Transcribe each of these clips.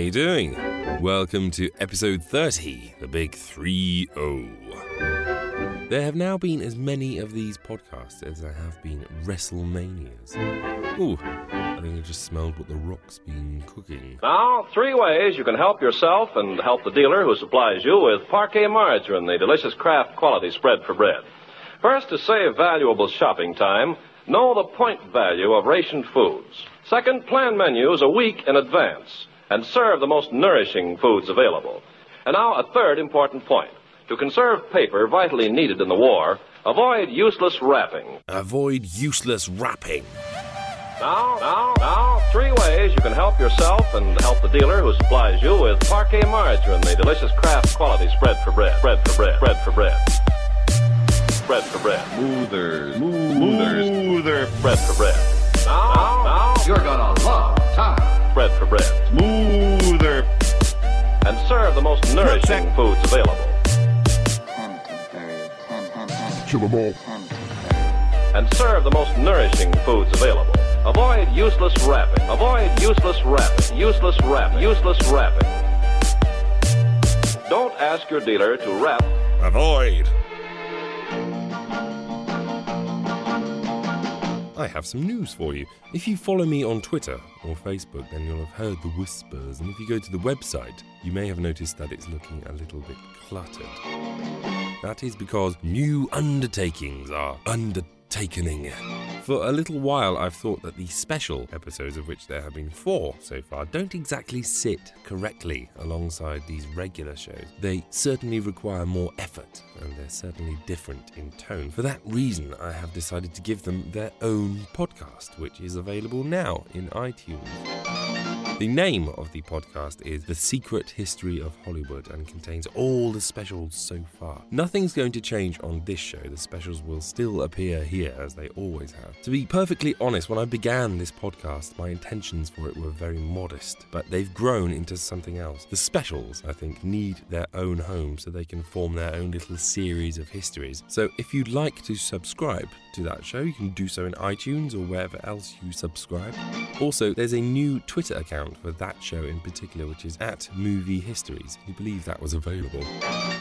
You doing? Welcome to episode 30, the big 3-0. There have now been as many of these podcasts as there have been WrestleManias. Ooh, I think I just smelled what the Rock's been cooking. Now, three ways you can help yourself and help the dealer who supplies you with Parkay margarine, the delicious Kraft quality spread for bread. First, to save valuable shopping time, know the point value of rationed foods. Second, plan menus a week in advance and serve the most nourishing foods available. And now, a third important point. To conserve paper vitally needed in the war, avoid useless wrapping. Avoid useless wrapping. Now, now, now, three ways you can help yourself and help the dealer who supplies you with Parkay margarine, the delicious Kraft quality spread for bread. Bread for bread. Bread for bread. Bread for bread. Smoothers. Smoothers. Smoother bread for bread. Now, now, now, You're gonna love time. Bread for bread. Smoother. And serve the most nourishing foods available. Kill them all. And serve the most nourishing foods available. Avoid useless wrapping. Avoid useless wrapping. Useless wrapping. Useless wrapping. Don't ask your dealer to wrap Avoid. I have some news for you. If you follow me on Twitter or Facebook, then you'll have heard the whispers. And if you go to the website, you may have noticed that it's looking a little bit cluttered. That is because new undertakings are undertakening. For a little while, I've thought that the special episodes, of which there have been four so far, don't exactly sit correctly alongside these regular shows. They certainly require more effort, and they're certainly different in tone. For that reason, I have decided to give them their own podcast, which is available now in iTunes. The name of the podcast is The Secret History of Hollywood and contains all the specials so far. Nothing's going to change on this show. The specials will still appear here as they always have. To be perfectly honest, when I began this podcast, my intentions for it were very modest, but they've grown into something else. The specials, I think, need their own home so they can form their own little series of histories. So if you'd like to subscribe to that show, you can do so in iTunes or wherever else you subscribe. Also, there's a new Twitter account for that show in particular, which is at Movie Histories. You believe that was available?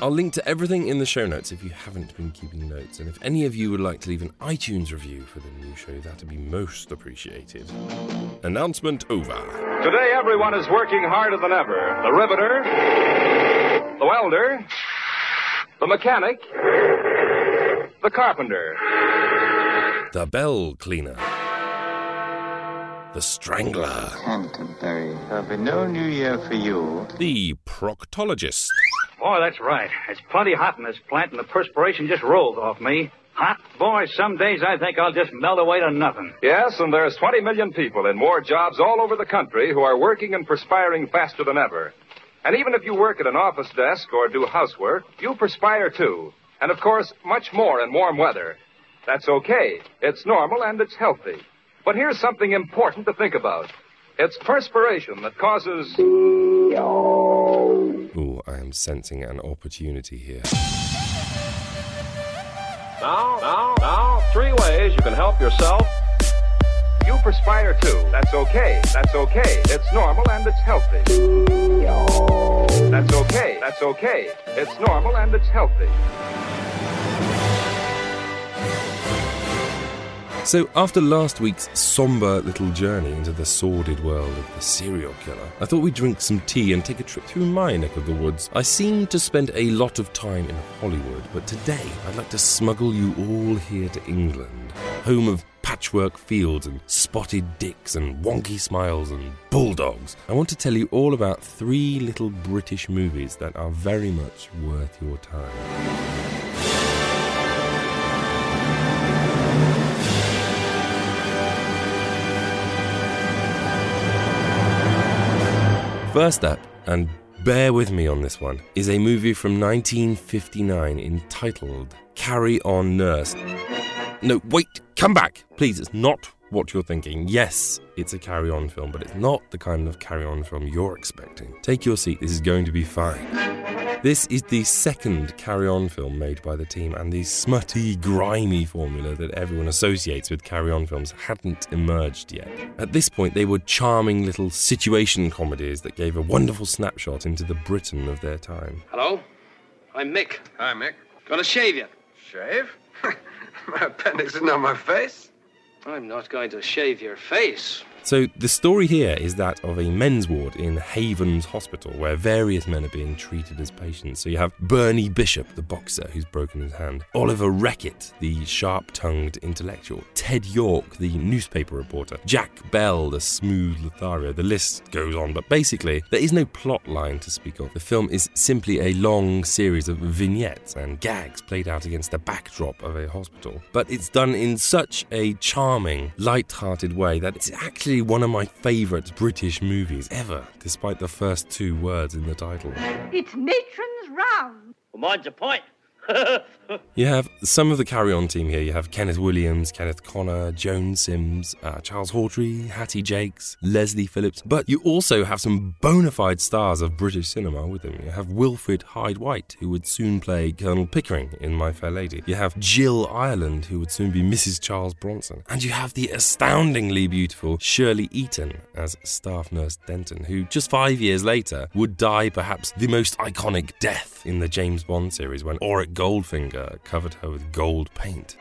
I'll link to everything in the show notes if you haven't been keeping notes. And if any of you would like to leave an iTunes review for the new show, that'd be most appreciated. Announcement over. Today, everyone is working harder than ever. The riveter, the welder, the mechanic, the carpenter. The Bell Cleaner. The Strangler. Canterbury. There'll be no New Year for you. The Proctologist. Boy, that's right. It's plenty hot in this plant, and the perspiration just rolls off me. Hot? Boy, some days I think I'll just melt away to nothing. Yes, and there's 20 million people in more jobs all over the country who are working and perspiring faster than ever. And even if you work at an office desk or do housework, you perspire too. And of course, much more in warm weather. That's okay. It's normal and it's healthy. But here's something important to think about. It's perspiration that causes. Ooh, I am sensing an opportunity here. Now, now, now, three ways you can help yourself. You perspire too. That's okay. That's okay. It's normal and it's healthy. That's okay. That's okay. It's normal and it's healthy. So, after last week's somber little journey into the sordid world of the serial killer, I thought we'd drink some tea and take a trip through my neck of the woods. I seem to spend a lot of time in Hollywood, but today I'd like to smuggle you all here to England, home of patchwork fields and spotted dicks and wonky smiles and bulldogs. I want to tell you all about three little British movies that are very much worth your time. First up, and bear with me on this one, is a movie from 1959 entitled Carry On Nurse. No, wait, come back! Please, it's not what you're thinking. Yes, it's a carry on film, but it's not the kind of carry on film you're expecting. Take your seat, this is going to be fine. This is the second carry on film made by the team, and the smutty, grimy formula that everyone associates with carry on films hadn't emerged yet. At this point, they were charming little situation comedies that gave a wonderful snapshot into the Britain of their time. Hello? I'm Mick. Hi, Mick. Gonna shave you. Shave? my appendix isn't on my face. I'm not going to shave your face. So, the story here is that of a men's ward in Havens Hospital where various men are being treated as patients. So, you have Bernie Bishop, the boxer who's broken his hand, Oliver Reckitt, the sharp tongued intellectual, Ted York, the newspaper reporter, Jack Bell, the smooth Lothario. The list goes on, but basically, there is no plot line to speak of. The film is simply a long series of vignettes and gags played out against the backdrop of a hospital. But it's done in such a charming, light hearted way that it's actually one of my favourite British movies ever, despite the first two words in the title. It's matron's round. Well, mine's a point. You have some of the carry on team here. You have Kenneth Williams, Kenneth Connor, Joan Sims, uh, Charles Hawtrey, Hattie Jacques, Leslie Phillips. But you also have some bona fide stars of British cinema with them. You have Wilfred Hyde White, who would soon play Colonel Pickering in My Fair Lady. You have Jill Ireland, who would soon be Mrs. Charles Bronson. And you have the astoundingly beautiful Shirley Eaton as staff nurse Denton, who just five years later would die perhaps the most iconic death in the James Bond series when Auric Goldfinger covered her with gold paint.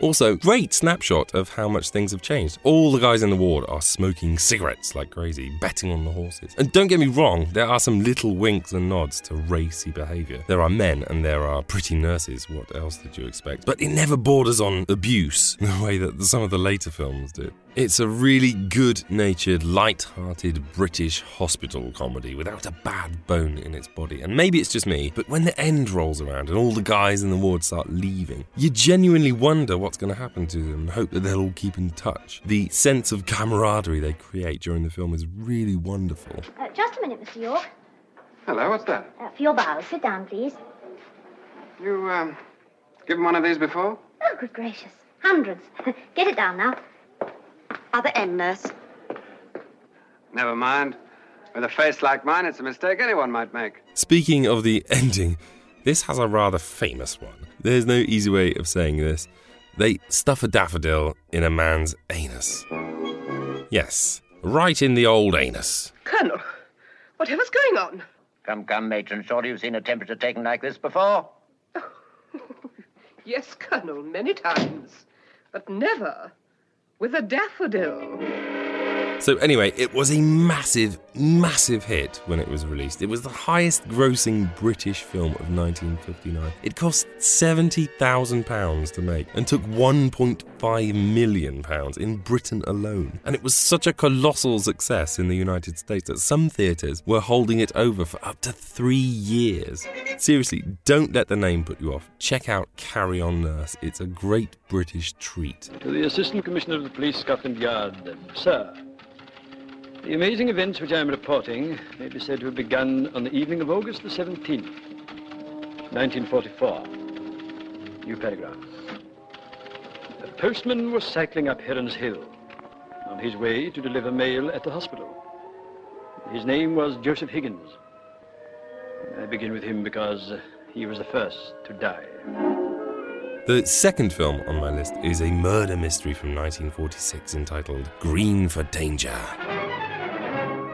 Also, great snapshot of how much things have changed. All the guys in the ward are smoking cigarettes like crazy, betting on the horses. And don't get me wrong, there are some little winks and nods to racy behaviour. There are men and there are pretty nurses, what else did you expect? But it never borders on abuse the way that some of the later films did. It's a really good natured, light hearted British hospital comedy without a bad bone in its body. And maybe it's just me, but when the end rolls around and all the guys in the ward start leaving, you genuinely wonder what's going to happen to them and hope that they'll all keep in touch. The sense of camaraderie they create during the film is really wonderful. Uh, just a minute, Mr. York. Hello, what's that? Uh, for your bow, sit down, please. You, um, given one of these before? Oh, good gracious. Hundreds. Get it down now. Other end, nurse. Never mind. With a face like mine, it's a mistake anyone might make. Speaking of the ending, this has a rather famous one. There's no easy way of saying this. They stuff a daffodil in a man's anus. Yes, right in the old anus. Colonel, whatever's going on? Come, come, matron. Surely you've seen a temperature taken like this before? Yes, Colonel, many times. But never with a daffodil. So, anyway, it was a massive, massive hit when it was released. It was the highest grossing British film of 1959. It cost £70,000 to make and took £1.5 million in Britain alone. And it was such a colossal success in the United States that some theatres were holding it over for up to three years. Seriously, don't let the name put you off. Check out Carry On Nurse. It's a great British treat. To the Assistant Commissioner of the Police, Scotland Yard, sir. The amazing events which I am reporting may be said to have begun on the evening of August the 17th, 1944. New paragraph. A postman was cycling up Heron's Hill on his way to deliver mail at the hospital. His name was Joseph Higgins. I begin with him because he was the first to die. The second film on my list is a murder mystery from 1946 entitled Green for Danger.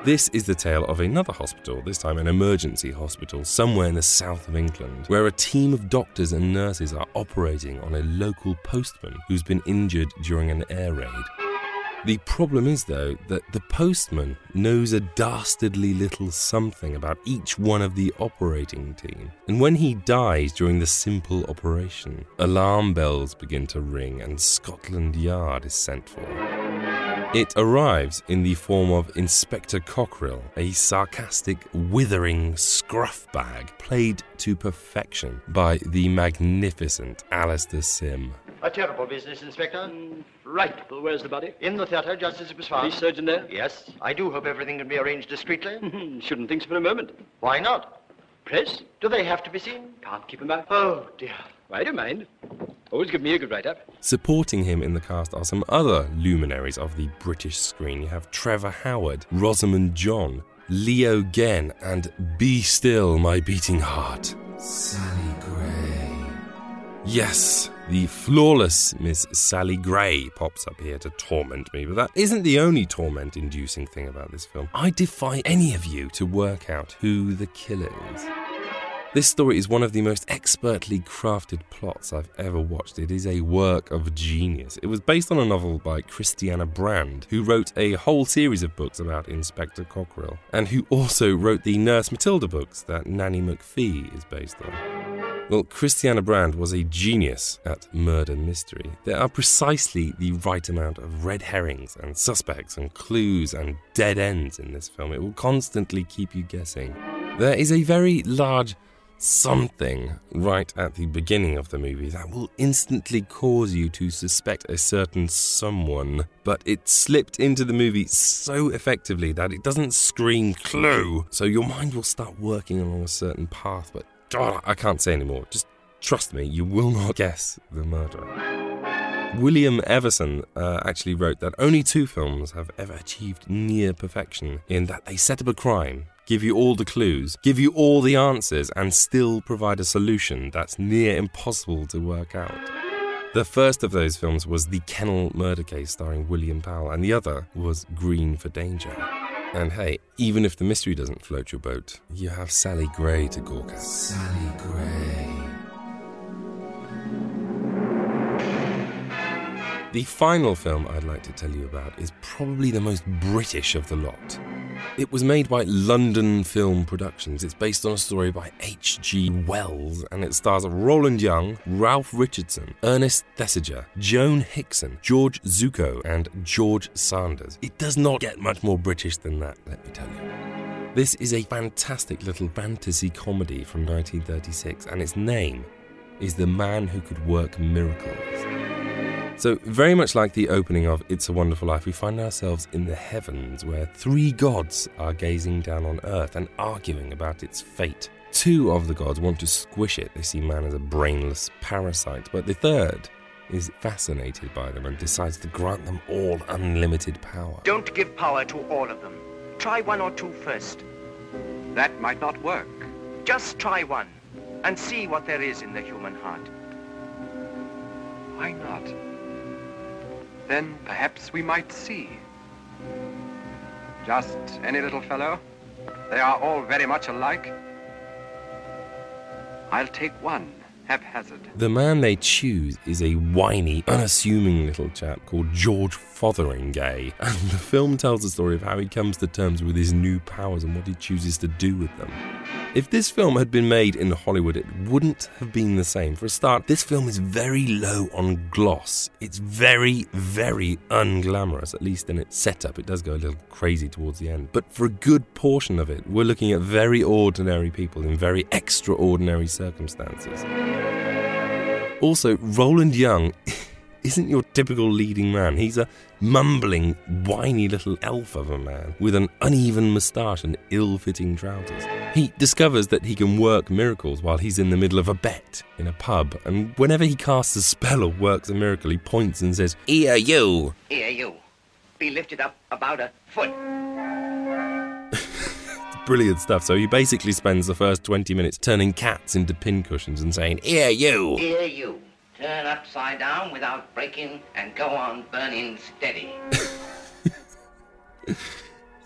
This is the tale of another hospital, this time an emergency hospital somewhere in the south of England, where a team of doctors and nurses are operating on a local postman who's been injured during an air raid. The problem is, though, that the postman knows a dastardly little something about each one of the operating team. And when he dies during the simple operation, alarm bells begin to ring and Scotland Yard is sent for. It arrives in the form of Inspector Cockrill, a sarcastic, withering scruff bag played to perfection by the magnificent Alastair Sim. A terrible business, Inspector. Right. Well, where's the body? In the theatre, just as it was found. Police surgeon there? Yes. I do hope everything can be arranged discreetly. Shouldn't think so for a moment. Why not? Press? Do they have to be seen? Can't keep 'em out. Oh, dear. I don't mind. Always give me a good write-up. Supporting him in the cast are some other luminaries of the British screen. You have Trevor Howard, Rosamund John, Leo Genn, and Be Still, My Beating Heart. Sally Gray. Yes, the flawless Miss Sally Gray pops up here to torment me, but that isn't the only torment inducing thing about this film. I defy any of you to work out who the killer is. This story is one of the most expertly crafted plots I've ever watched. It is a work of genius. It was based on a novel by Christianna Brand, who wrote a whole series of books about Inspector Cockrill, and who also wrote the Nurse Matilda books that Nanny McPhee is based on. Well, Christianna Brand was a genius at murder mystery. There are precisely the right amount of red herrings and suspects and clues and dead ends in this film. It will constantly keep you guessing. There is a very large something right at the beginning of the movie that will instantly cause you to suspect a certain someone, but it slipped into the movie so effectively that it doesn't scream clue. So your mind will start working along a certain path, but God, I can't say anymore. Just trust me, you will not guess the murderer. William Everson uh, actually wrote that only two films have ever achieved near perfection in that they set up a crime, give you all the clues, give you all the answers, and still provide a solution that's near impossible to work out. The first of those films was The Kennel Murder Case starring William Powell, and the other was Green for Danger. And hey, even if the mystery doesn't float your boat, you have Sally Gray to gawk at. Sally Gray. The final film I'd like to tell you about is probably the most British of the lot. It was made by London Film Productions. It's based on a story by H.G. Wells and it stars Roland Young, Ralph Richardson, Ernest Thesiger, Joan Hickson, George Zucco, and George Sanders. It does not get much more British than that, let me tell you. This is a fantastic little fantasy comedy from 1936, and its name is The Man Who Could Work Miracles. So, very much like the opening of It's a Wonderful Life, we find ourselves in the heavens where three gods are gazing down on earth and arguing about its fate. Two of the gods want to squish it, they see man as a brainless parasite, but the third is fascinated by them and decides to grant them all unlimited power. Don't give power to all of them. Try one or two first. That might not work. Just try one and see what there is in the human heart. Why not? Then perhaps we might see. Just any little fellow? They are all very much alike. I'll take one haphazard. The man they choose is a whiny, unassuming little chap called George Fotheringay, and the film tells the story of how he comes to terms with his new powers and what he chooses to do with them. If this film had been made in Hollywood, it wouldn't have been the same. For a start, this film is very low on gloss. It's very, very unglamorous, at least in its setup. It does go a little crazy towards the end. But for a good portion of it, we're looking at very ordinary people in very extraordinary circumstances. Also, Roland Young isn't your typical leading man. He's a mumbling, whiny little elf of a man with an uneven moustache and ill fitting trousers. He discovers that he can work miracles while he's in the middle of a bet in a pub, and whenever he casts a spell or works a miracle, he points and says, Here, you! Here, you. Be lifted up about a foot. Brilliant stuff. So he basically spends the first 20 minutes turning cats into pincushions and saying, Here, you! Here, you. Turn upside down without breaking and go on burning steady.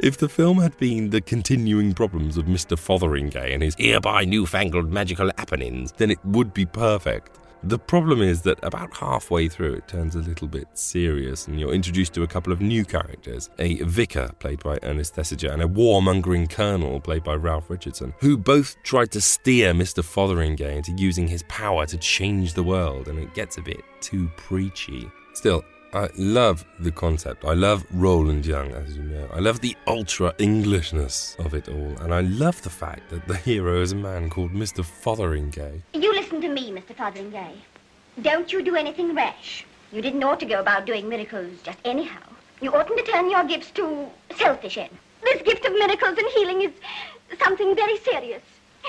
If the film had been the continuing problems of Mr. Fotheringay and his hereby newfangled magical happenings, then it would be perfect. The problem is that about halfway through it turns a little bit serious and you're introduced to a couple of new characters a vicar, played by Ernest Thesiger, and a warmongering colonel, played by Ralph Richardson, who both tried to steer Mr. Fotheringay into using his power to change the world, and it gets a bit too preachy. Still, I love the concept. I love Roland Young, as you know. I love the ultra Englishness of it all, and I love the fact that the hero is a man called Mr. Fotheringay. You listen to me, Mr. Fotheringay. Don't you do anything rash. You didn't ought to go about doing miracles just anyhow. You oughtn't to turn your gifts to selfish ends. This gift of miracles and healing is something very serious.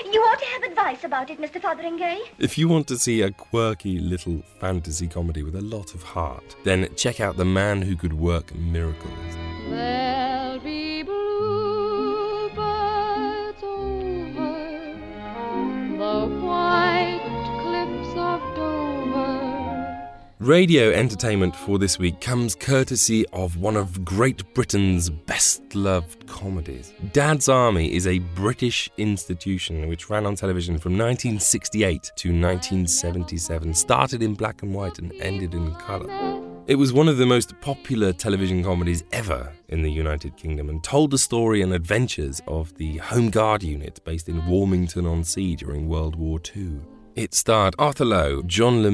You ought to have advice about it, Mr. Fotheringay. If you want to see a quirky little fantasy comedy with a lot of heart, then check out The Man Who Could Work Miracles. There'll be bluebirds Radio entertainment for this week comes courtesy of one of Great Britain's best loved comedies. Dad's Army is a British institution which ran on television from 1968 to 1977, started in black and white and ended in colour. It was one of the most popular television comedies ever in the United Kingdom and told the story and adventures of the Home Guard unit based in Warmington on Sea during World War II. It starred Arthur Lowe, John Le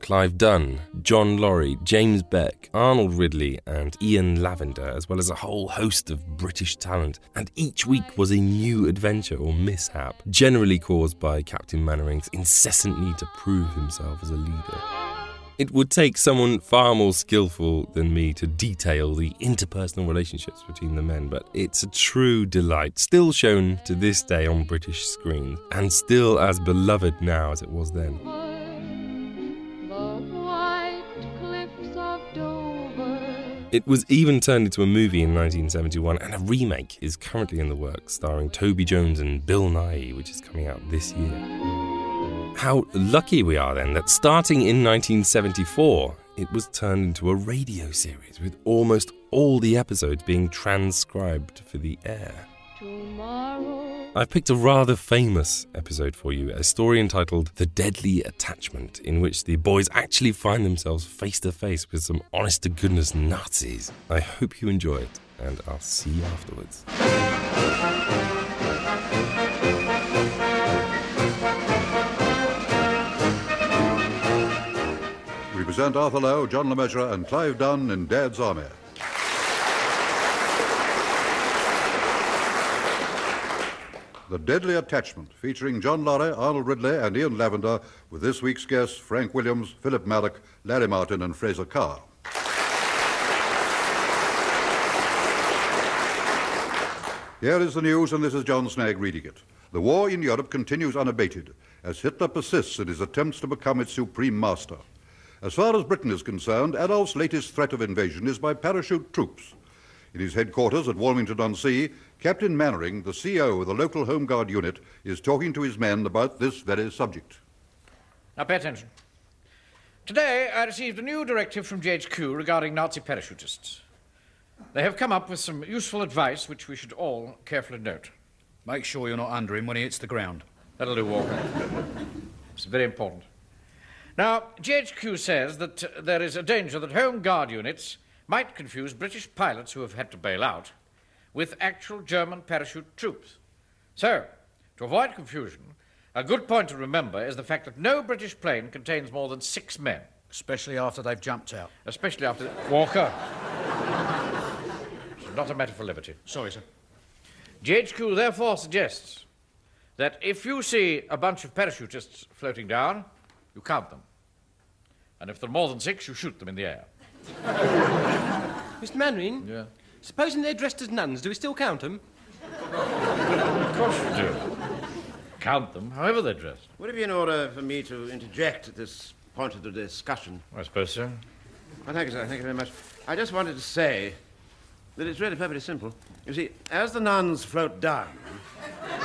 Clive Dunn, John Laurie, James Beck, Arnold Ridley, and Ian Lavender, as well as a whole host of British talent. And each week was a new adventure or mishap, generally caused by Captain Mainwaring's incessant need to prove himself as a leader. It would take someone far more skillful than me to detail the interpersonal relationships between the men, but it's a true delight, still shown to this day on British screens, and still as beloved now as it was then. It was even turned into a movie in 1971, and a remake is currently in the works, starring Toby Jones and Bill Nighy, which is coming out this year. How lucky we are then that starting in 1974, it was turned into a radio series with almost all the episodes being transcribed for the air. Tomorrow. I've picked a rather famous episode for you, a story entitled The Deadly Attachment, in which the boys actually find themselves face to face with some honest to goodness Nazis. I hope you enjoy it, and I'll see you afterwards. Present Arthur Lowe, John Le Mesurier, and Clive Dunn in Dad's Army. The Deadly Attachment, featuring John Laurie, Arnold Ridley, and Ian Lavender, with this week's guests Frank Williams, Philip Madoc, Larry Martyn, and Fraser Carr. Here is the news, and this is John Snagge reading it. The war in Europe continues unabated as Hitler persists in his attempts to become its supreme master. As far as Britain is concerned, Adolf's latest threat of invasion is by parachute troops. In his headquarters at Warmington on Sea, Captain Mainwaring, the CO of the local Home Guard unit, is talking to his men about this very subject. Now pay attention. Today I received a new directive from GHQ regarding Nazi parachutists. They have come up with some useful advice which we should all carefully note. Make sure you're not under him when he hits the ground. That'll do, Walker. It's very important. Now, GHQ says that uh, there is a danger that Home Guard units might confuse British pilots who have had to bail out with actual German parachute troops. So, to avoid confusion, a good point to remember is the fact that no British plane contains more than six men. Especially after they've jumped out. Especially after. Walker. It's not a matter for liberty. Sorry, sir. GHQ therefore suggests that if you see a bunch of parachutists floating down, you count them. And if there are more than six, you shoot them in the air. Mr. Mainwaring? Yeah. Supposing they're dressed as nuns, do we still count them? Of course you do. Count them, however they're dressed. Would it be in order for me to interject at this point of the discussion? I suppose so. Well, thank you, sir. Thank you very much. I just wanted to say that it's really perfectly simple. You see, as the nuns float down, the,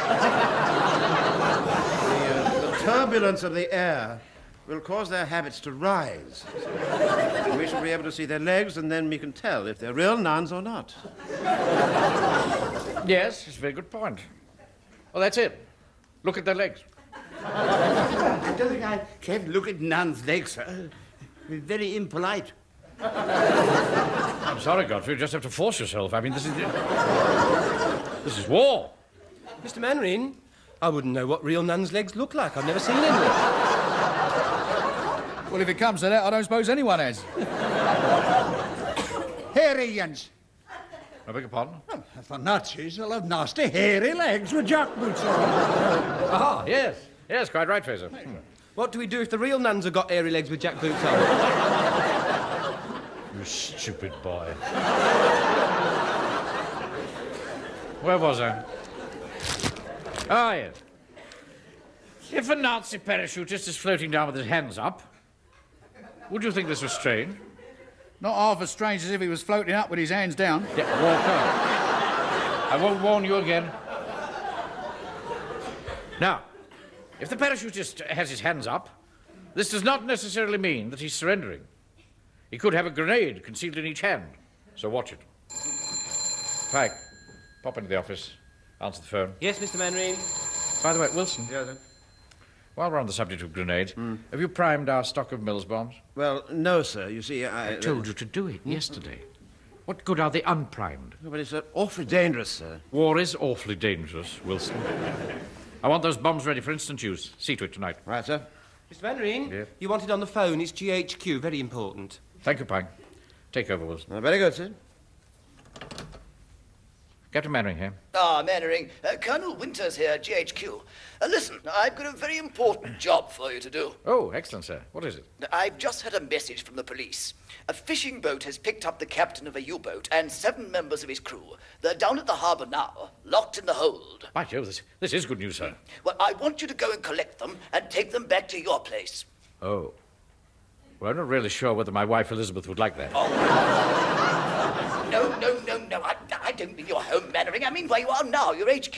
uh, the turbulence of the air will cause their habits to rise. And we shall be able to see their legs, and then we can tell if they're real nuns or not. Yes, it's a very good point. Well, that's it. Look at their legs. I don't think I can look at nuns' legs, sir. It's very impolite. I'm sorry, Godfrey. You just have to force yourself. I mean, this is. This is war. Mr. Mainwaring, I wouldn't know what real nuns' legs look like. I've never seen any. Well, if it comes to that, I don't suppose anyone has. Hairy ones. I beg your pardon? For Nazis, they'll have nasty hairy legs with jackboots on. Ah, yes. Yes, quite right, Frazer. What do we do if the real nuns have got hairy legs with jack boots on? You stupid boy. Where was I? Ah, yes. If a Nazi parachutist is floating down with his hands up, would you think this was strange? Not half as strange as if he was floating up with his hands down. Yeah, Walker. I won't warn you again. Now, if the parachutist has his hands up, this does not necessarily mean that he's surrendering. He could have a grenade concealed in each hand, so watch it. Pike, pop into the office, answer the phone. Yes, Mr. Mainwaring. By the way, Wilson. Yes, sir. While we're on the subject of grenades, have you primed our stock of Mills bombs? Well, no, sir. You see, I... I told you to do it yesterday. What good are they unprimed? But it's uh, awfully dangerous, sir. War is awfully dangerous, Wilson. I want those bombs ready for instant use. See to it tonight. Right, sir. Mr. Mainwaring, Yeah. you want it on the phone. It's GHQ. Very important. Thank you, Pike. Take over, Wilson. Uh, very good, sir. Captain Mainwaring here. Ah, Mainwaring. Uh, Colonel Winters here, GHQ. Uh, listen, I've got a very important job for you to do. Oh, excellent, sir. What is it? I've just had a message from the police. A fishing boat has picked up the captain of a U-boat and seven members of his crew. They're down at the harbour now, locked in the hold. By Jove, this, this is good news, sir. Well, I want you to go and collect them and take them back to your place. Oh. Well, I'm not really sure whether my wife Elizabeth would like that. I don't mean your home, Mainwaring. I mean where you are now, your HQ.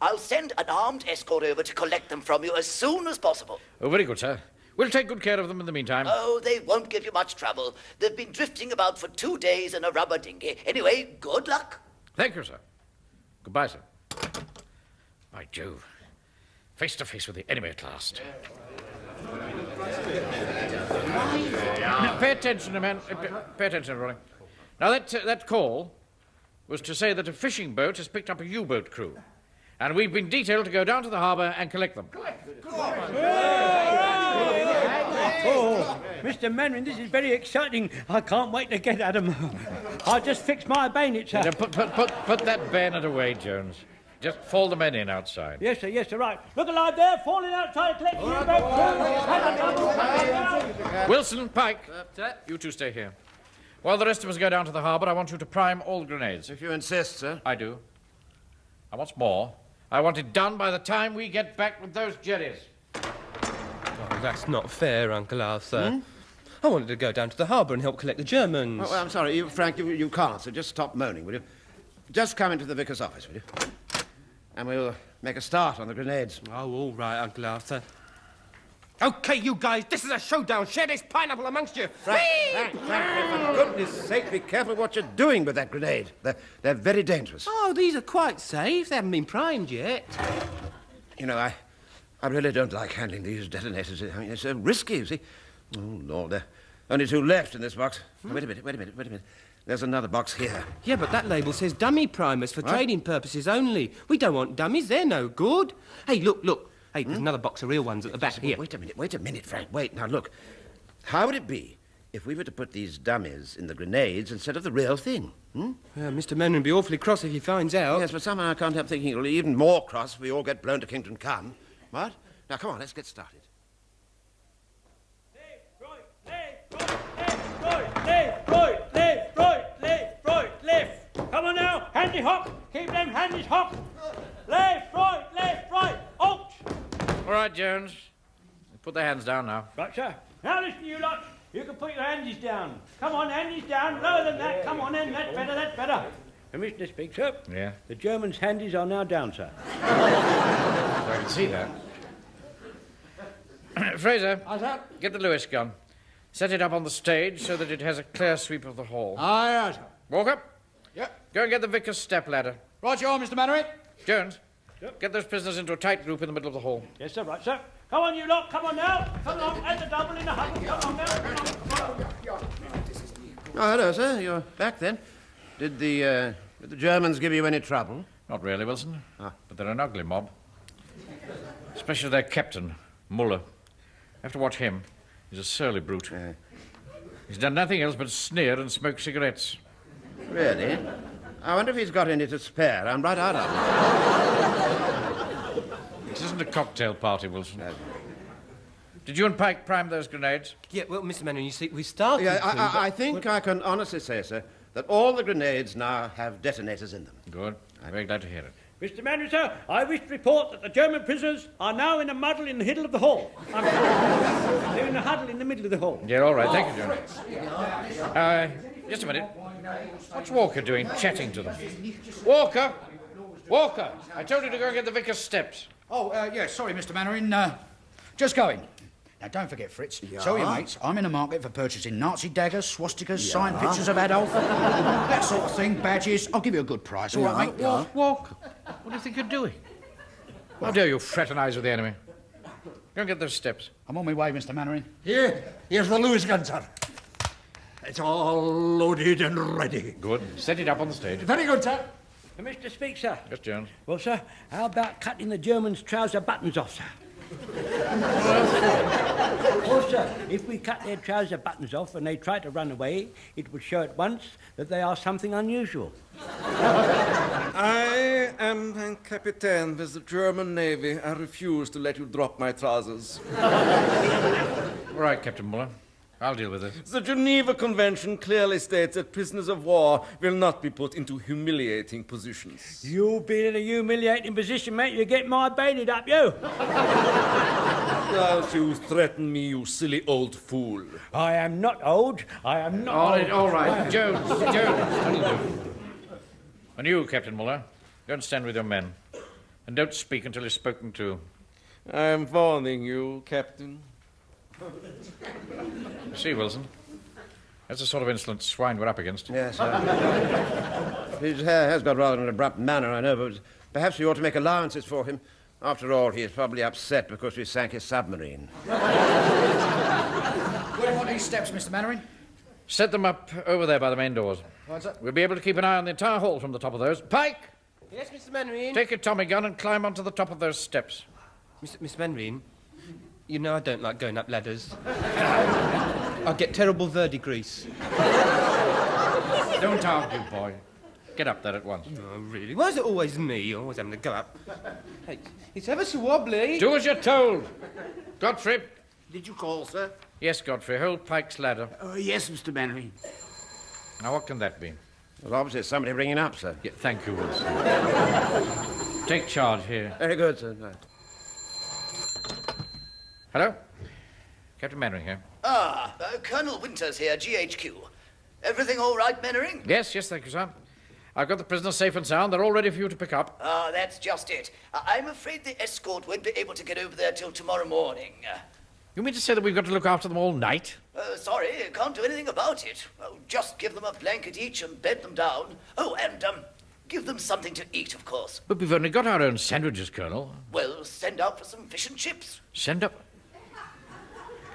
I'll send an armed escort over to collect them from you as soon as possible. Oh, very good, sir. We'll take good care of them in the meantime. Oh, they won't give you much trouble. They've been drifting about for two days in a rubber dinghy. Anyway, good luck. Thank you, sir. Goodbye, sir. By Jove. Face to face with the enemy at last. Now, pay attention, man. Pay, pay attention, Ronnie. Now, that, uh, that call was to say that a fishing boat has picked up a U-boat crew. And we've been detailed to go down to the harbour and collect them. Oh, Mr. Mainwaring, this is very exciting. I can't wait to get at them. I'll just fix my bayonet, sir. Now, put, put, put, put that bayonet away, Jones. Just fall the men in outside. Yes, sir, yes, sir, right. Look alive there, falling outside, collect you Wilson, Pike, you two stay here. While the rest of us go down to the harbour, I want you to prime all grenades. If you insist, sir. I do. And what's more, I want it done by the time we get back with those jerrys. Oh, that's not fair, Uncle Arthur. Hmm? I wanted to go down to the harbour and help collect the Germans. Well, well, I'm sorry, you, Frank, you, you can't, so just stop moaning, will you? Just come into the vicar's office, will you? And we'll make a start on the grenades. Oh, all right, Uncle Arthur. Okay, you guys, this is a showdown. Share this pineapple amongst you. Frank, Frank, Frank, for goodness sake, be careful what you're doing with that grenade. They're, they're very dangerous. Oh, these are quite safe. They haven't been primed yet. You know, I, I really don't like handling these detonators. I mean, it's so risky, you see. Oh, Lord, there are only two left in this box. Oh, wait a minute, wait a minute, wait a minute. There's another box here. Yeah, but that label says dummy primers for What? trading purposes only. We don't want dummies, they're no good. Hey, look, look. Hey, there's another box of real ones at the back here. Wait a minute, wait a minute, Frank. Wait, now look. How would it be if we were to put these dummies in the grenades instead of the real thing? Hmm? Yeah, Mr. Mainwaring would be awfully cross if he finds out. Yes, but somehow I can't help thinking it'll be even more cross if we all get blown to Kingdom Come. What? Now, come on, let's get started. Left, right, left, right, left, right, left. Come on now, handy hop. Keep them handies hop. Left, right, left, right. Out. All right, Jones. Put their hands down now. Right, sir. Now listen, you lot. You can put your handies down. Come on, handies down. Lower than that. Come on then. That's better. That's better. Commissioner speaks up. Yeah. The Germans' handies are now down, sir. I can see that. Frazer, I said get the Lewis gun. Set it up on the stage so that it has a clear sweep of the hall. Ah, aye, aye, sir. Walker? Yep. Go and get the vicar's step ladder. Right, you are, Mr. Mainwaring. Jones, get those prisoners into a tight group in the middle of the hall. Yes, sir. Right, sir. Come on, you lot. Come on now. Come on. At the double in the huddle. Come on now. Come on. Oh, hello, sir. You're back then. Did the, uh, did the Germans give you any trouble? Not really, Wilson. But they're an ugly mob. Especially their captain, Muller. Have to watch him. He's a surly brute. He's done nothing else but sneer and smoke cigarettes. Really? I wonder if he's got any to spare. I'm right out of it. This isn't a cocktail party, Wilson. Did you and Pike prime those grenades? Yeah, well, Mr. Mainwaring, you see, we started Yeah, I, but- I, I think I can honestly say, sir, that all the grenades now have detonators in them. Good. I'm very glad to hear it. Mr. Manager, sir, I wish to report that the German prisoners are now in a muddle in the middle of the hall. They're in a huddle in the middle of the hall. Yeah, all right. Thank you, Jones. Uh, just a minute. What's Walker doing chatting to them? Walker! Walker! I told you to go and get the vicar's steps. Oh, uh, yeah, sorry, Mr. Mainwaring. Uh, just going. Now, don't forget, Fritz. Yeah. Tell your mates I'm in the market for purchasing Nazi daggers, swastikas, signed pictures of Adolf, that sort of thing, badges. I'll give you a good price, all right, mate? Walk, walk. What do you think you're doing? How dare you fraternize with the enemy? Go and get those steps. I'm on my way, Mr. Mainwaring. Here, here's the Lewis gun, sir. It's all loaded and ready. Good. Set it up on the stage. Very good, sir. Mr. Speak, sir. Yes, Jones. Well, sir, how about cutting the Germans' trouser buttons off, sir? well, sir, if we cut their trouser buttons off and they try to run away, it would show at once that they are something unusual. I am a captain with the German Navy. I refuse to let you drop my trousers. All right, Captain Muller. I'll deal with it. The Geneva Convention clearly states that prisoners of war will not be put into humiliating positions. You've been in a humiliating position, mate. You get my bayonet up, you. Don't you threaten me, you silly old fool. I am not old. I am not All old. right, all right. I- Jones, Jones. That'll do. And you, Captain Muller, go and stand with your men. And don't speak until you're spoken to. I am warning you, Captain. See, Wilson? That's the sort of insolent swine we're up against. Yes, sir. His hair has got rather an abrupt manner, I know, but perhaps we ought to make allowances for him. After all, he is probably upset because we sank his submarine. Where do you want these steps, Mr. Mainwaring? Set them up over there by the main doors. What's that? We'll be able to keep an eye on the entire hall from the top of those. Pike, Yes, Mr. Mainwaring? take your Tommy gun and climb onto the top of those steps. Mr. Mr. Mainwaring, you know I don't like going up ladders. I get terrible verdigris. Don't argue, boy. Get up there at once. Oh, really? Why is it always me? Always having to go up. Hey, it's ever so wobbly. Do as you're told. Godfrey. Did you call, sir? Yes, Godfrey. Hold Pike's ladder. Uh, yes, Mr. Mainwaring. Now, what can that be? Well, obviously, it's somebody ringing up, sir. Yeah, thank you, Wilson. Take charge here. Very good, sir. Hello? Captain Mainwaring here. Ah, uh, Colonel Winters here, GHQ. Everything all right, Mainwaring? Yes, yes, thank you, sir. I've got the prisoners safe and sound. They're all ready for you to pick up. Ah, that's just it. I'm afraid the escort won't be able to get over there till tomorrow morning. You mean to say that we've got to look after them all night? Uh, sorry, can't do anything about it. Oh, just give them a blanket each and bed them down. Oh, and um, give them something to eat, of course. But we've only got our own sandwiches, Colonel. Well, send out for some fish and chips. Send up.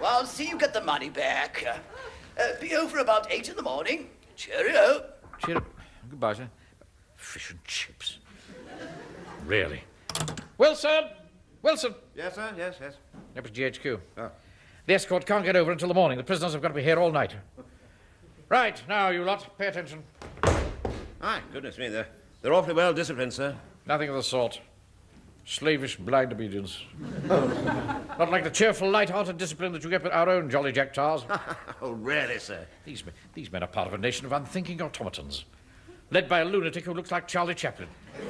Well, I'll see you get the money back. Uh, uh, be over about eight in the morning. Cheerio. Cheer up. Goodbye, sir. Fish and chips. Really? Wilson! Wilson! Yes, sir, yes, yes. That was GHQ. The escort can't get over until the morning. The prisoners have got to be here all night. Right, now, you lot, pay attention. My goodness me, they're, they're awfully well disciplined, sir. Nothing of the sort. Slavish, blind obedience. Not like the cheerful, light-hearted discipline that you get with our own jolly Jack Tars. oh, really, sir? These, these men are part of a nation of unthinking automatons, led by a lunatic who looks like Charlie Chaplin.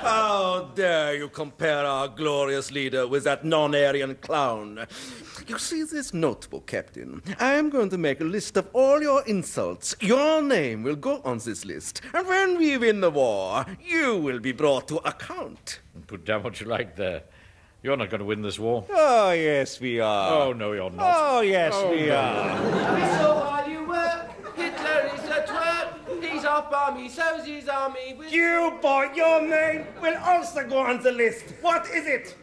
How dare you compare our glorious leader with that non-Aryan clown? You see this notebook, Captain? I am going to make a list of all your insults. Your name will go on this list. And when we win the war, you will be brought to account. Put down what you like there. You're not going to win this war. Oh, yes, we are. Oh, no, you're not. Oh, yes, Oh, we no. are. So hard you work, Hitler is a twerp. He's off by me, so's his army. With You, boy, your name will also go on the list. What is it?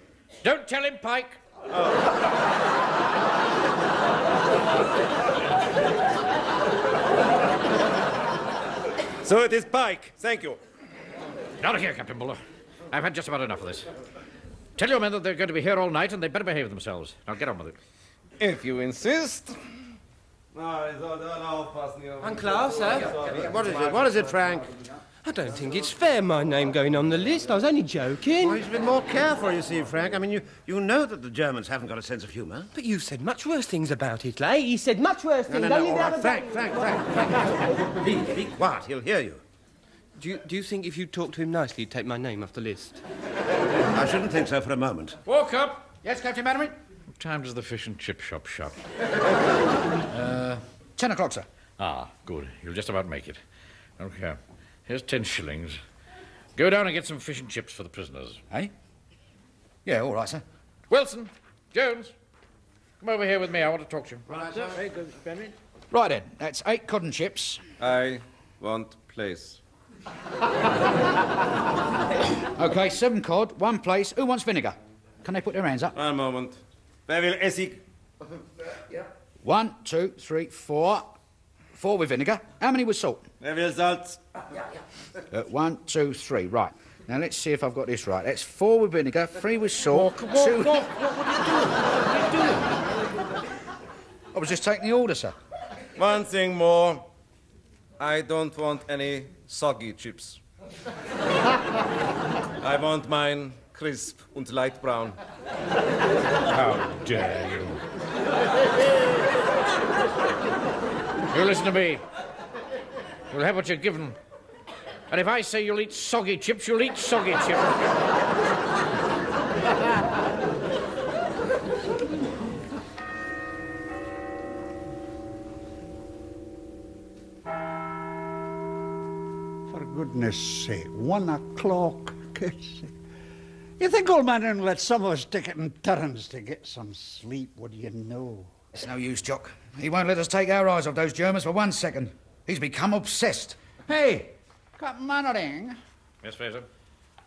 Don't tell him, Pike. So it is Pike. Thank you. Out of here, Captain Muller. I've had just about enough of this. Tell your men that they're going to be here all night and they better behave themselves. Now get on with it. If you insist. Uncle Klaus, sir? What is it? What is it, Frank? I don't think it's fair, my name going on the list. I was only joking. Well, you should be more careful, you see, Frank. I mean, you, you know that the Germans haven't got a sense of humour. But you said much worse things about Hitler. eh? He said much worse No, things. no, no, only all the Frank, Frank, Frank, Frank. be, be quiet, he'll hear you. Do you, do you think if you talked to him nicely, he'd take my name off the list? I shouldn't think so for a moment. Walk up. Yes, Captain Mannering? What time does the fish and chip shop shut? Uh, ten o'clock, sir. Ah, good. You'll just about make it. Okay. Here's ten shillings. Go down and get some fish and chips for the prisoners. Eh? Yeah, all right, sir. Wilson, Jones, come over here with me. I want to talk to you. Right, sir. Very good, Mr. Benry. Right then, that's eight cod and chips. I want plaice. Okay, seven cod, one plaice. Who wants vinegar? Can they put their hands up? One moment. Wer will Essig? One, two, three, four. Four with vinegar. How many with salt? Wer will Salz? Uh, one, two, three. Right. Now let's see if I've got this right. That's four with vinegar, three with salt. two... I was just taking the order, sir. One thing more. I don't want any soggy chips. I want mine crisp and light brown. How dare you? You listen to me. You'll have what you're given. And if I say you'll eat soggy chips, you'll eat soggy chips. For goodness sake, one o'clock. You think old man will let some of us take it in turns to get some sleep? What do you know? It's no use, Jock. He won't let us take our eyes off those Germans for one second. He's become obsessed. Hey, Captain Mannering. Yes, Frazer.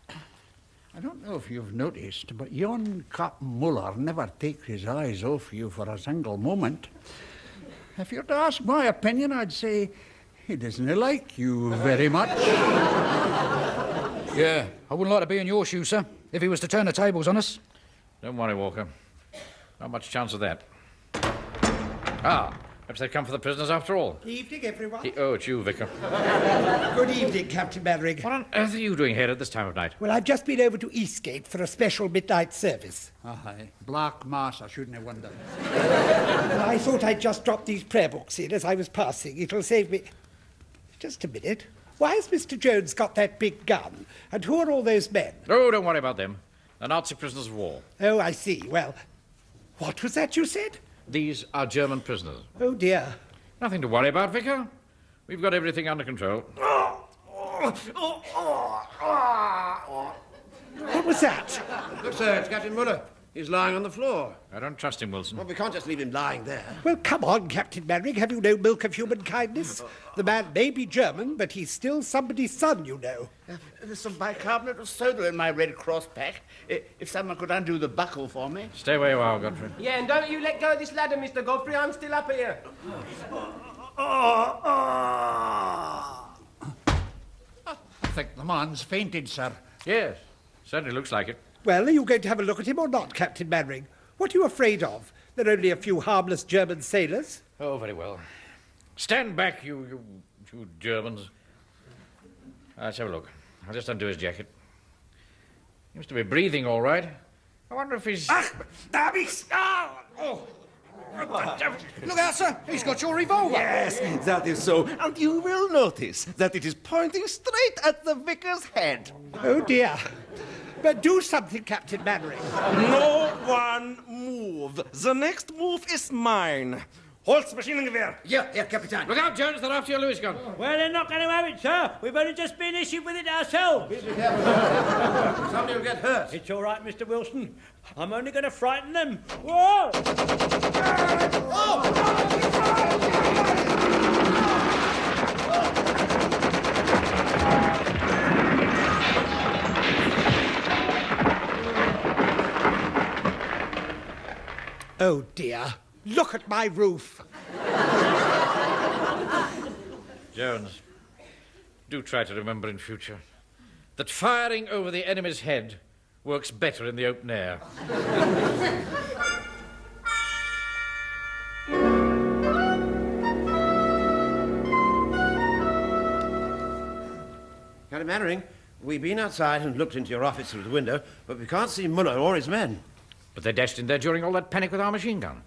I don't know if you've noticed, but yon Captain Muller never takes his eyes off you for a single moment. If you're to ask my opinion, I'd say he doesn't like you very much. Yeah, I wouldn't like to be in your shoes, sir, if he was to turn the tables on us. Don't worry, Walker. Not much chance of that. Ah, perhaps they've come for the prisoners after all. Good evening, everyone. He- oh, it's you, Vicar. Good evening, Captain Mannering. What on earth are you doing here at this time of night? Well, I've just been over to Eastgate for a special midnight service. Aye, Black Mass, I shouldn't have wondered. I thought I'd just drop these prayer books in as I was passing. It'll save me. Just a minute. Why has Mr. Jones got that big gun? And who are all those men? Oh, don't worry about them. They're Nazi prisoners of war. Oh, I see. Well, what was that you said? These are German prisoners. Oh, dear. Nothing to worry about, Vicar. We've got everything under control. What was that? Look, sir, it's Captain Muller. He's lying on the floor. I don't trust him, Wilson. Well, we can't just leave him lying there. Well, come on, Captain Mannering. Have you no milk of human kindness? The man may be German, but he's still somebody's son, you know. Uh, there's some bicarbonate of soda in my Red Cross pack. Uh, if someone could undo the buckle for me. Stay where you are, Godfrey. Yeah, and don't you let go of this ladder, Mr. Godfrey. I'm still up here. Oh, oh, oh. I think the man's fainted, sir. Yes, certainly looks like it. Well, are you going to have a look at him or not, Captain Mannering? What are you afraid of? They're only a few harmless German sailors. Oh, very well. Stand back, you, you, you Germans. Let's have a look. I'll just undo his jacket. Seems to be breathing all right. I wonder if he's. Ah, da hab ich's! Ah! Oh! Look out, sir! He's got your revolver! Yes, that is so. And you will notice that it is pointing straight at the vicar's head. Oh, dear. But do something, Captain Mannering. No one move. The next move is mine. Holt's Maschinengewehr. Yeah, yeah, Captain. Look out, Jones, they're after your Lewis gun. Well, they're not going to have it, sir. We've only just been issued with it ourselves. Somebody will get hurt. It's all right, Mr. Wilson. I'm only going to frighten them. Whoa! Oh, Oh, dear. Look at my roof. Jones, do try to remember in future that firing over the enemy's head works better in the open air. Captain Mannering, we've been outside and looked into your office through the window, but we can't see Muller or his men. But they dashed in there during all that panic with our machine gun.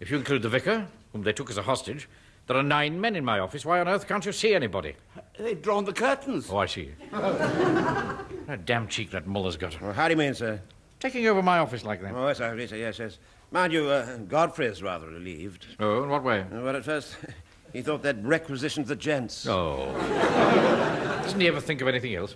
If you include the vicar, whom they took as a hostage, there are nine men in my office. Why on earth can't you see anybody? They've drawn the curtains. Oh, I see. that damn cheek that Muller's got. Well, how do you mean, sir? Taking over my office like that. Oh, yes, I yes, yes, yes. Mind you, uh, Godfrey's rather relieved. Oh, in what way? Well, at first, he thought they'd requisitioned the gents. Oh. Doesn't he ever think of anything else?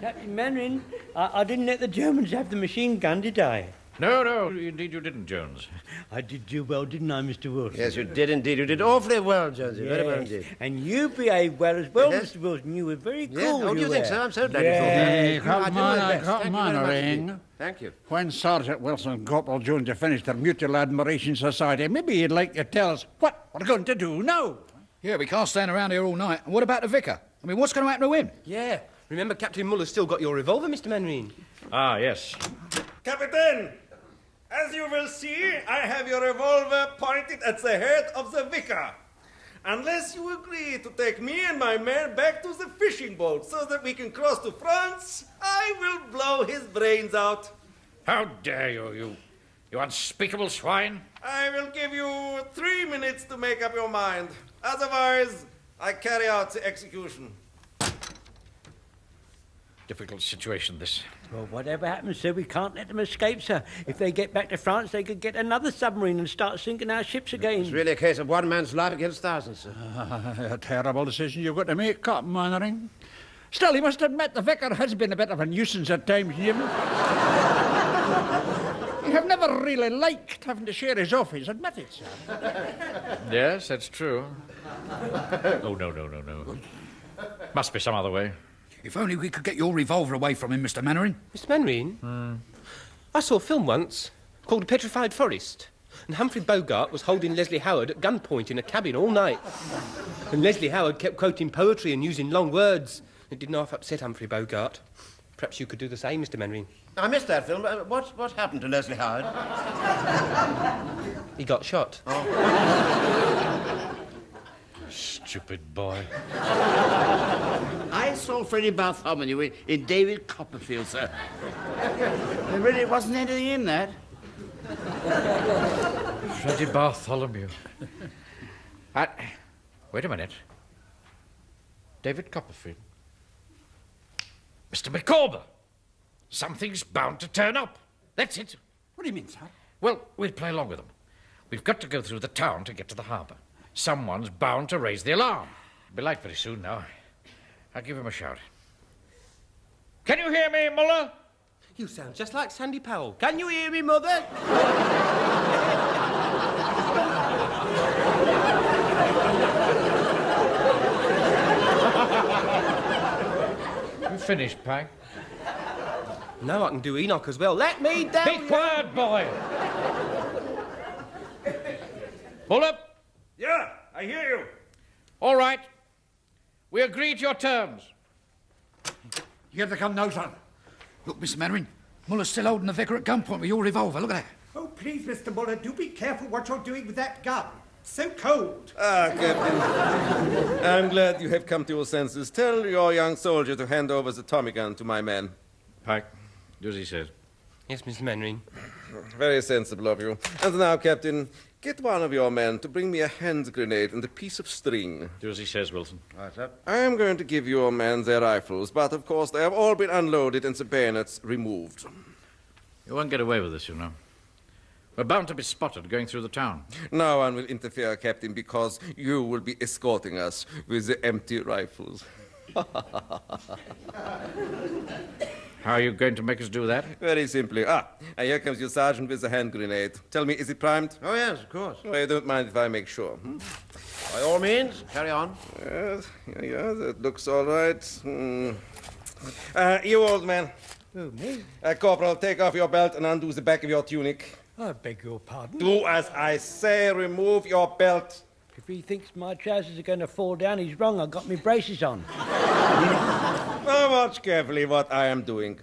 Captain Mannering, I, I didn't let the Germans have the machine gun, did I? No, no, indeed you didn't, Jones. I did do well, didn't I, Mr. Wilson? Yes, you did indeed. You did awfully well, Jonesy. Very well Yes, indeed. And you behaved well as well, Yes. Mr. Wilson. You were very cool. Yes, oh, do you think were. so? I'm so glad yeah. you thought that. Hey, You- I come did on, best. come Thank you on, very much Ring. indeed. Thank you. When Sergeant Wilson and Corporal Jones have finished their Mutual Admiration Society, maybe you'd like to tell us what we're going to do now. Yeah, we can't stand around here all night. And what about the vicar? I mean, what's going to happen to him? Yeah. Remember, Captain Muller's still got your revolver, Mr. Mannering? Ah, yes. Captain, as you will see, I have your revolver pointed at the head of the vicar. Unless you agree to take me and my men back to the fishing boat so that we can cross to France, I will blow his brains out. How dare you, you, you unspeakable swine? I will give you three minutes to make up your mind. Otherwise, I carry out the execution. Difficult situation, this. Well, whatever happens, sir, we can't let them escape, sir. If they get back to France, they could get another submarine and start sinking our ships again. It's really a case of one man's life against thousands, sir. Ah, a terrible decision you've got to make, Captain Mannering. Still, you must admit the vicar has been a bit of a nuisance at times, you know. You have never really liked having to share his office, admit it, sir. Yes, that's true. oh, no, no, no, no. Must be some other way. If only we could get your revolver away from him, Mr. Mannering. Mr. Mannering? I saw a film once called A Petrified Forest. And Humphrey Bogart was holding Leslie Howard at gunpoint in a cabin all night. And Leslie Howard kept quoting poetry and using long words. It didn't half upset Humphrey Bogart. Perhaps you could do the same, Mr. Mannering. I missed that film. Uh, What, what happened to Leslie Howard? He got shot. Stupid boy. I saw Freddie Bartholomew in, in David Copperfield, sir. there really wasn't anything in that. Freddie Bartholomew. Uh, wait a minute. David Copperfield. Mr. Micawber. Something's bound to turn up. That's it. What do you mean, sir? Well, we'll play along with them. We've got to go through the town to get to the harbour. Someone's bound to raise the alarm. It'll be light very soon now. I'll give him a shout. Can you hear me, Muller? You sound just like Sandy Powell. Can you hear me, Mother? You finished, Pike? Now I can do Enoch as well. Let me down. Be quiet, boy. Pull up. Yeah, I hear you. All right. We agree to your terms. Here they come now, sir. Look, Mr. Mannering, Muller's still holding the vicar at gunpoint with your revolver. Look at that. Oh, please, Mr. Muller, do be careful what you're doing with that gun. So cold. Ah, Captain. I'm glad you have come to your senses. Tell your young soldier to hand over the Tommy gun to my man. Pike, do as he says. Yes, Mr. Mannering. Very sensible of you. And now, Captain, get one of your men to bring me a hand grenade and a piece of string. Do as he says, Wilson. Right, sir. I am going to give your men their rifles, but of course they have all been unloaded and the bayonets removed. You won't get away with this, you know. We're bound to be spotted going through the town. No one will interfere, Captain, because you will be escorting us with the empty rifles. How are you going to make us do that? Very simply. Ah, here comes your sergeant with the hand grenade. Tell me, is it primed? Oh, yes, of course. Oh, you don't mind if I make sure. hmm? By all means, carry on. Yes, yeah, yeah, that looks all right. Hmm. Uh, you old man. Oh, me? Uh, Corporal, take off your belt and undo the back of your tunic. I beg your pardon. Do as I say, remove your belt. If he thinks my trousers are going to fall down, he's wrong. I've got my braces on. Now watch carefully what I am doing.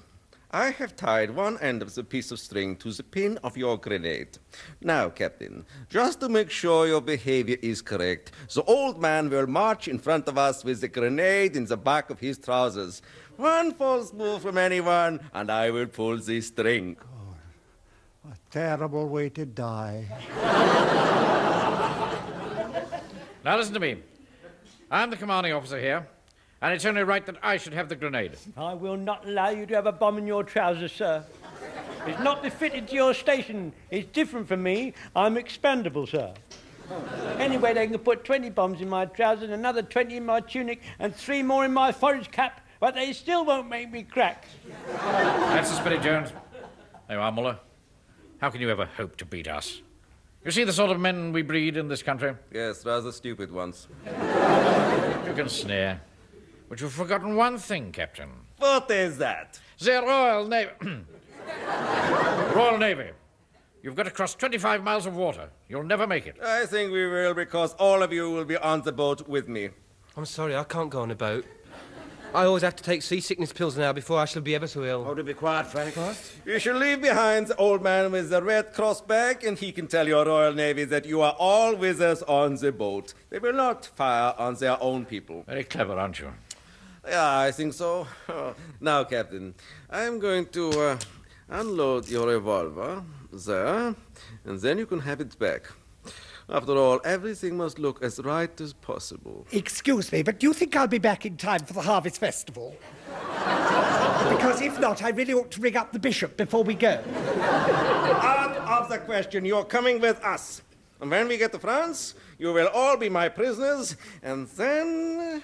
I have tied one end of the piece of string to the pin of your grenade. Now, Captain, just to make sure your behavior is correct, the old man will march in front of us with the grenade in the back of his trousers. One false move from anyone, and I will pull the string. Oh, a terrible way to die. Now listen to me. I'm the commanding officer here, and it's only right that I should have the grenade. I will not allow you to have a bomb in your trousers, sir. It's not befitting to your station. It's different from me. I'm expendable, sir. Anyway, they can put 20 bombs in my trousers, another 20 in my tunic, and three more in my forage cap, but they still won't make me crack. That's the spirit, Jones. There you are, Muller. How can you ever hope to beat us? You see the sort of men we breed in this country? Yes, rather stupid ones. You can sneer. But you've forgotten one thing, Captain. What is that? The Royal Navy. Royal Navy. You've got to cross 25 miles of water. You'll never make it. I think we will because all of you will be on the boat with me. I'm sorry, I can't go on a boat. I always have to take seasickness pills now before I shall be ever so ill. Oh, to be quiet, Frank. You shall leave behind the old man with the red cross bag, and he can tell your Royal Navy that you are all with us on the boat. They will not fire on their own people. Very clever, aren't you? Yeah, I think so. now, Captain, I'm going to uh, unload your revolver there, and then you can have it back. After all, everything must look as right as possible. Excuse me, but do you think I'll be back in time for the Harvest Festival? because if not, I really ought to ring up the bishop before we go. Out of the question. You're coming with us. And when we get to France, you will all be my prisoners, and then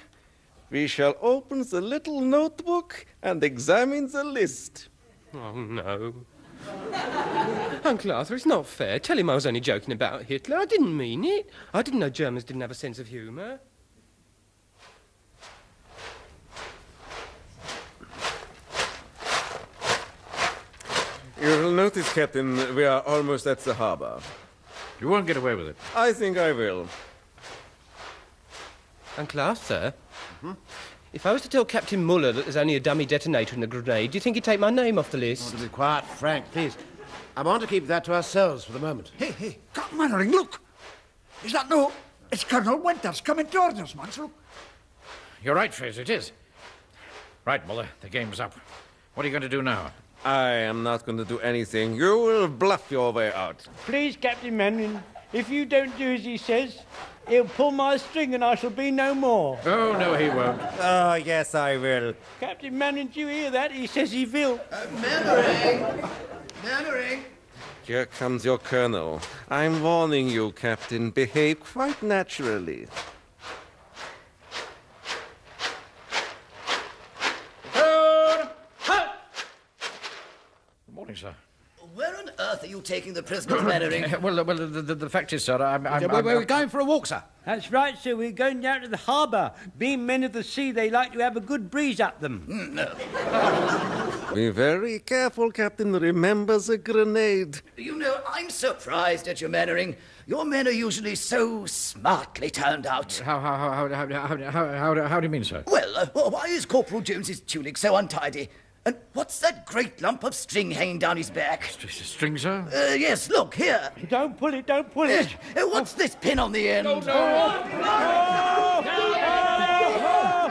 we shall open the little notebook and examine the list. Oh, no. Uncle Arthur, it's not fair. Tell him I was only joking about Hitler. I didn't mean it. I didn't know Germans didn't have a sense of humour. You will notice, Captain, that we are almost at the harbor. You won't get away with it. I think I will. Uncle Arthur? If I was to tell Captain Muller that there's only a dummy detonator in the grenade, do you think he'd take my name off the list? Oh, list? to be quiet, Frank, please. I want to keep that to ourselves for the moment. Hey, hey, Captain Mannering, look! Is that no? It's Colonel Winters coming towards us, man. Look. You're right, Frazer, it is. Right, Muller, the game's up. What are you going to do now? I am not going to do anything. You will bluff your way out. Please, Captain Manning, if you don't do as he says, he'll pull my string and I shall be no more. Oh, no, he won't. Oh, yes, I will. Captain Manning, do you hear that? He says he will. Uh, Mannering! Mannering! Here comes your colonel. I'm warning you, Captain. Behave quite naturally. Where on earth are you taking the prisoners, Mannering? well, well the, the, the fact is, sir, I'm. I'm, We're, I'm- we're going for a walk, sir. That's right, sir. We're going down to the harbour. Being men of the sea, they like to have a good breeze up them. Be very careful, Captain. Remember the grenade. You know, I'm surprised at you, Mannering. Your men are usually so smartly turned out. How, how, how, how, how, how, how, how, do- how do you mean, sir? Well, uh, well, why is Corporal Jones's tunic so untidy? And what's that great lump of string hanging down his back? String, sir? Uh, yes, look, here. Don't pull it, don't pull it. Uh, what's this pin on the end? Oh,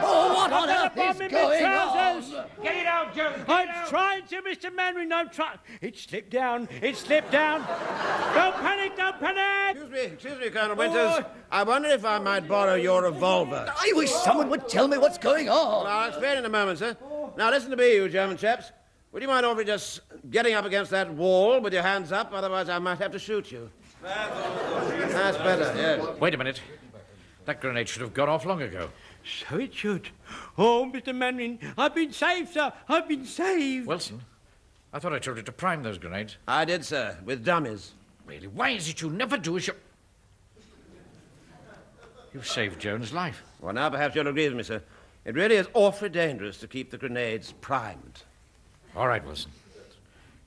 Oh, what on earth is going on? Get it out, Jones. I'm trying to, Mr. Mannering. I'm trying. It slipped down. It slipped down. don't panic. Don't panic. Excuse me, excuse me, Colonel Winters. I wonder if I might borrow your revolver. I wish someone would tell me what's going on. Well, I'll explain in a moment, sir. Now, listen to me, you German chaps. Would you mind awfully just getting up against that wall with your hands up? Otherwise, I might have to shoot you. That's better, yes. Wait a minute. That grenade should have gone off long ago. So it should. Oh, Mr. Mannering, I've been saved, sir. I've been saved. Wilson, I thought I told you to prime those grenades. I did, sir, with dummies. Really? Why is it you never do as you. You've saved Joan's life. Well, now perhaps you'll agree with me, sir. It really is awfully dangerous to keep the grenades primed. All right, Wilson.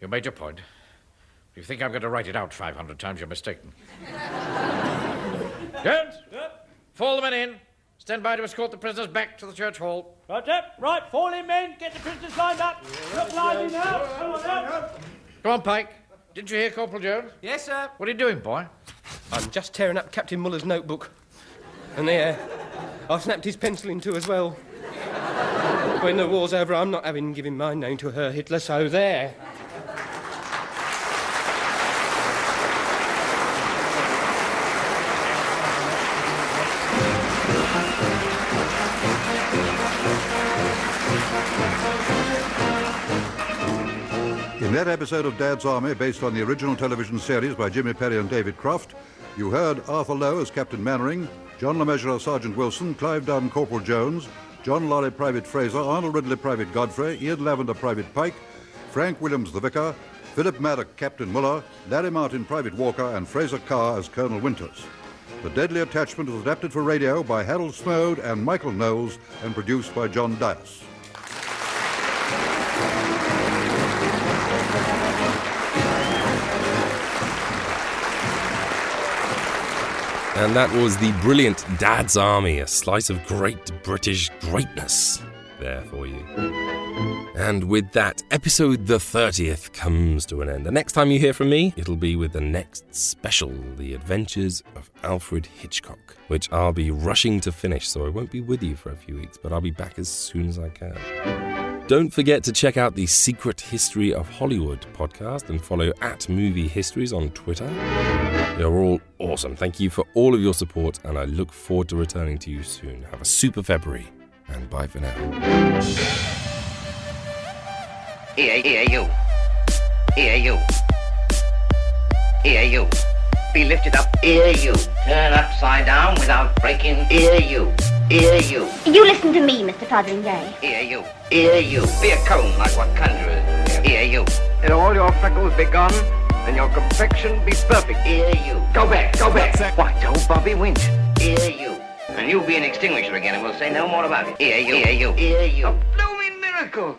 You made your point. If you think I'm going to write it out 500 times, you're mistaken. Jones! Fall the men in. Stand by to escort the prisoners back to the church hall. Right up. Right, fall in, men. Get the prisoners lined up. Look lively now. Come on now. Come on, Pike. Didn't you hear Corporal Jones? Yes, sir. What are you doing, boy? I'm just tearing up Captain Muller's notebook. And there, I've snapped his pencil in two as well. When the war's over, I'm not having given my name to Herr Hitler, so there. In that episode of Dad's Army, based on the original television series by Jimmy Perry and David Croft, you heard Arthur Lowe as Captain Mannering, John Le Mesurier as Sergeant Wilson, Clive Dunn Corporal Jones, John Laurie Private Frazer, Arnold Ridley Private Godfrey, Ian Lavender Private Pike, Frank Williams the Vicar, Philip Madoc Captain Muller, Larry Martyn Private Walker, and Fraser Kerr as Colonel Winters. The Deadly Attachment was adapted for radio by Harold Snoad and Michael Knowles and produced by John Dyas. And that was the brilliant Dad's Army, a slice of great British greatness there for you. And with that, episode the 30th comes to an end. The next time you hear from me, it'll be with the next special, The Adventures of Alfred Hitchcock, which I'll be rushing to finish, so I won't be with you for a few weeks, but I'll be back as soon as I can. Don't forget to check out the Secret History of Hollywood podcast and follow at Movie Histories on Twitter. You're all awesome. Thank you for all of your support, and I look forward to returning to you soon. Have a super February, and bye for now. Here, here, you. Here, you. Here, you. Be lifted up. Here, you. Turn upside down without breaking. Here, you. Here, you. You listen to me, Mr. Fotheringay. Here, you. Here, you. Be a cone like what conjurers. Here, you. And all your freckles be gone, and your complexion be perfect. Here, you. Go back, go back. Why, don't Bobby Winch. Here, you. And you'll be an extinguisher again, and we'll say no more about it. Here, you. Here, you. Here, you. A blooming miracle.